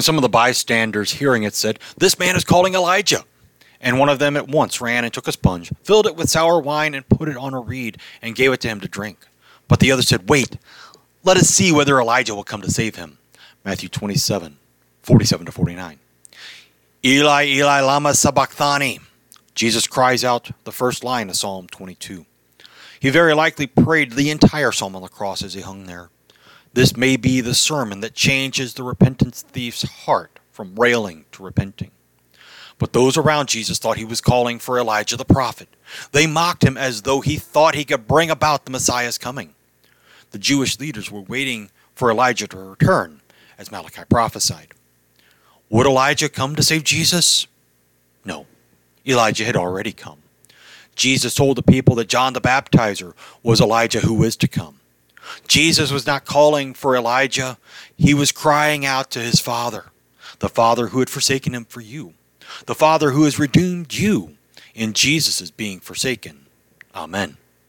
And some of the bystanders hearing it said, This man is calling Elijah. And one of them at once ran and took a sponge, filled it with sour wine, and put it on a reed, and gave it to him to drink. But the other said, Wait, let us see whether Elijah will come to save him. Matthew 27, 47 to 49. Eli, Eli, Lama Sabachthani. Jesus cries out the first line of Psalm 22. He very likely prayed the entire psalm on the cross as he hung there. This may be the sermon that changes the repentant thief's heart from railing to repenting. But those around Jesus thought he was calling for Elijah the prophet. They mocked him as though he thought he could bring about the Messiah's coming. The Jewish leaders were waiting for Elijah to return, as Malachi prophesied. Would Elijah come to save Jesus? No. Elijah had already come. Jesus told the people that John the Baptizer was Elijah who was to come. Jesus was not calling for Elijah, he was crying out to his Father, the Father who had forsaken him for you, the Father who has redeemed you in Jesus' being forsaken. Amen.